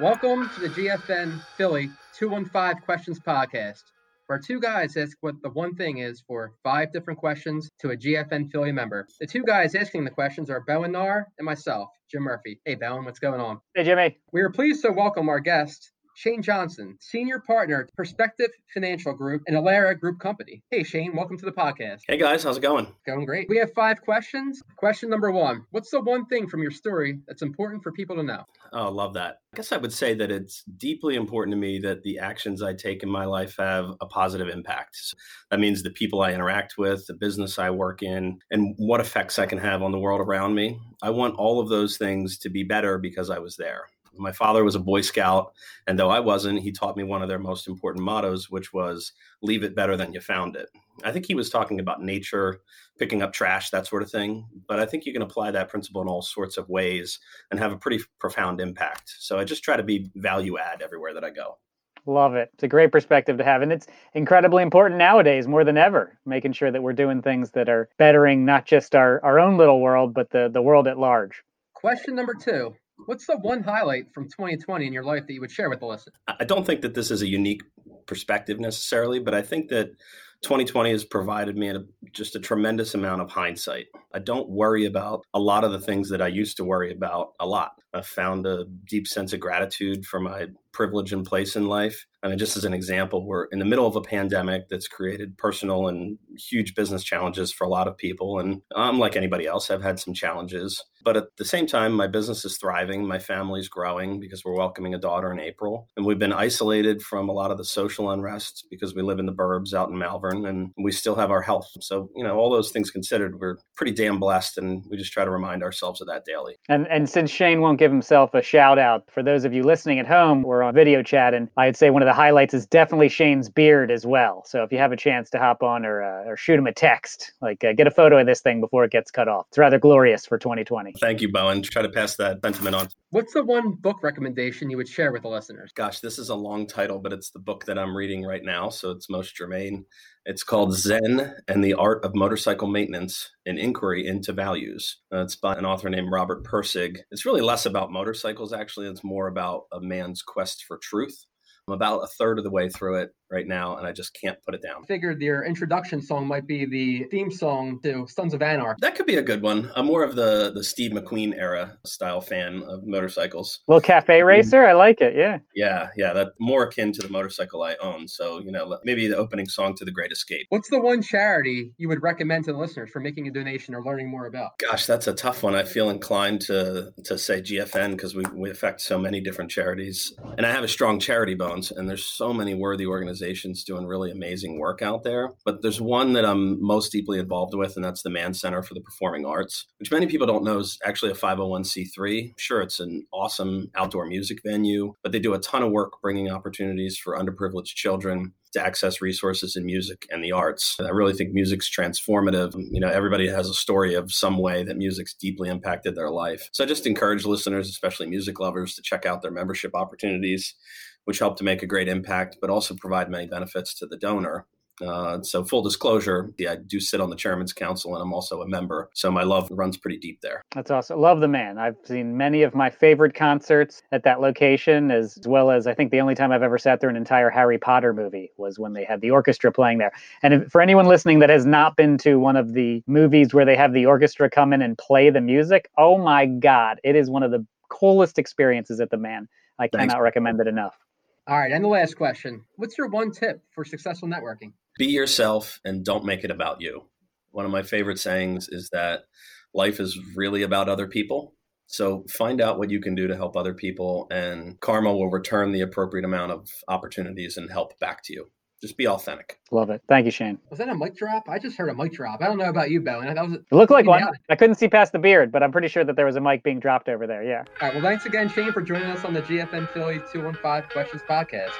Welcome to the GFN Philly 215 Questions Podcast, where two guys ask what the one thing is for five different questions to a GFN Philly member. The two guys asking the questions are Bowen Nar and myself, Jim Murphy. Hey, Bowen, what's going on? Hey, Jimmy. We are pleased to welcome our guest, Shane Johnson, Senior Partner Perspective Financial Group and Alera Group Company. Hey, Shane, welcome to the podcast. Hey, guys, how's it going? Going great. We have five questions. Question number one What's the one thing from your story that's important for people to know? Oh, love that. I guess I would say that it's deeply important to me that the actions I take in my life have a positive impact. So that means the people I interact with, the business I work in, and what effects I can have on the world around me. I want all of those things to be better because I was there. My father was a Boy Scout, and though I wasn't, he taught me one of their most important mottos, which was leave it better than you found it. I think he was talking about nature, picking up trash, that sort of thing. But I think you can apply that principle in all sorts of ways and have a pretty profound impact. So I just try to be value add everywhere that I go. Love it. It's a great perspective to have. And it's incredibly important nowadays more than ever, making sure that we're doing things that are bettering not just our, our own little world, but the, the world at large. Question number two What's the one highlight from 2020 in your life that you would share with the listener? I don't think that this is a unique perspective necessarily, but I think that 2020 has provided me a, just a tremendous amount of hindsight. I don't worry about a lot of the things that I used to worry about a lot. I found a deep sense of gratitude for my privilege and place in life. I mean, just as an example, we're in the middle of a pandemic that's created personal and huge business challenges for a lot of people. And I'm like anybody else, I've had some challenges. But at the same time, my business is thriving. My family's growing because we're welcoming a daughter in April. And we've been isolated from a lot of the social unrest because we live in the burbs out in Malvern and we still have our health. So, you know, all those things considered, we're pretty damn blessed. And we just try to remind ourselves of that daily. And, and since Shane won't give himself a shout out, for those of you listening at home, we're on video chat. And I'd say one of the highlights is definitely Shane's beard as well. So if you have a chance to hop on or, uh, or shoot him a text, like uh, get a photo of this thing before it gets cut off. It's rather glorious for 2020. Thank you, Bowen. Try to pass that sentiment on. What's the one book recommendation you would share with the listeners? Gosh, this is a long title, but it's the book that I'm reading right now. So it's most germane. It's called Zen and the Art of Motorcycle Maintenance An Inquiry into Values. Uh, it's by an author named Robert Pirsig. It's really less about motorcycles, actually. It's more about a man's quest for truth. I'm about a third of the way through it right now, and I just can't put it down. I figured your introduction song might be the theme song to Sons of Anarchy. That could be a good one. I'm more of the the Steve McQueen era style fan of motorcycles. Little cafe mm. racer, I like it. Yeah, yeah, yeah. That more akin to the motorcycle I own. So you know, maybe the opening song to The Great Escape. What's the one charity you would recommend to the listeners for making a donation or learning more about? Gosh, that's a tough one. I feel inclined to to say GFN because we we affect so many different charities, and I have a strong charity bones, and there's so many worthy organizations doing really amazing work out there. But there's one that I'm most deeply involved with, and that's the Mann Center for the Performing Arts, which many people don't know is actually a 501c3. Sure, it's an awesome outdoor music venue, but they do a ton of work bringing opportunities for underprivileged children to access resources in music and the arts. I really think music's transformative. You know, everybody has a story of some way that music's deeply impacted their life. So I just encourage listeners, especially music lovers, to check out their membership opportunities which help to make a great impact, but also provide many benefits to the donor. Uh, so, full disclosure, yeah, I do sit on the chairman's council and I'm also a member. So, my love runs pretty deep there. That's awesome. Love the Mann. I've seen many of my favorite concerts at that location, as well as I think the only time I've ever sat through an entire Harry Potter movie was when they had the orchestra playing there. And if, for anyone listening that has not been to one of the movies where they have the orchestra come in and play the music, oh my God, it is one of the coolest experiences at the Mann. I cannot Thanks. recommend it enough. All right, and the last question. What's your one tip for successful networking? Be yourself and don't make it about you. One of my favorite sayings is that life is really about other people. So find out what you can do to help other people, and karma will return the appropriate amount of opportunities and help back to you just be authentic. Love it. Thank you, Shane. Was that a mic drop? I just heard a mic drop. I don't know about you, Bowen. That was. It looked like one. I couldn't see past the beard, but I'm pretty sure that there was a mic being dropped over there. Yeah. All right. Well, thanks again, Shane, for joining us on the GFN Philly 215 Questions podcast.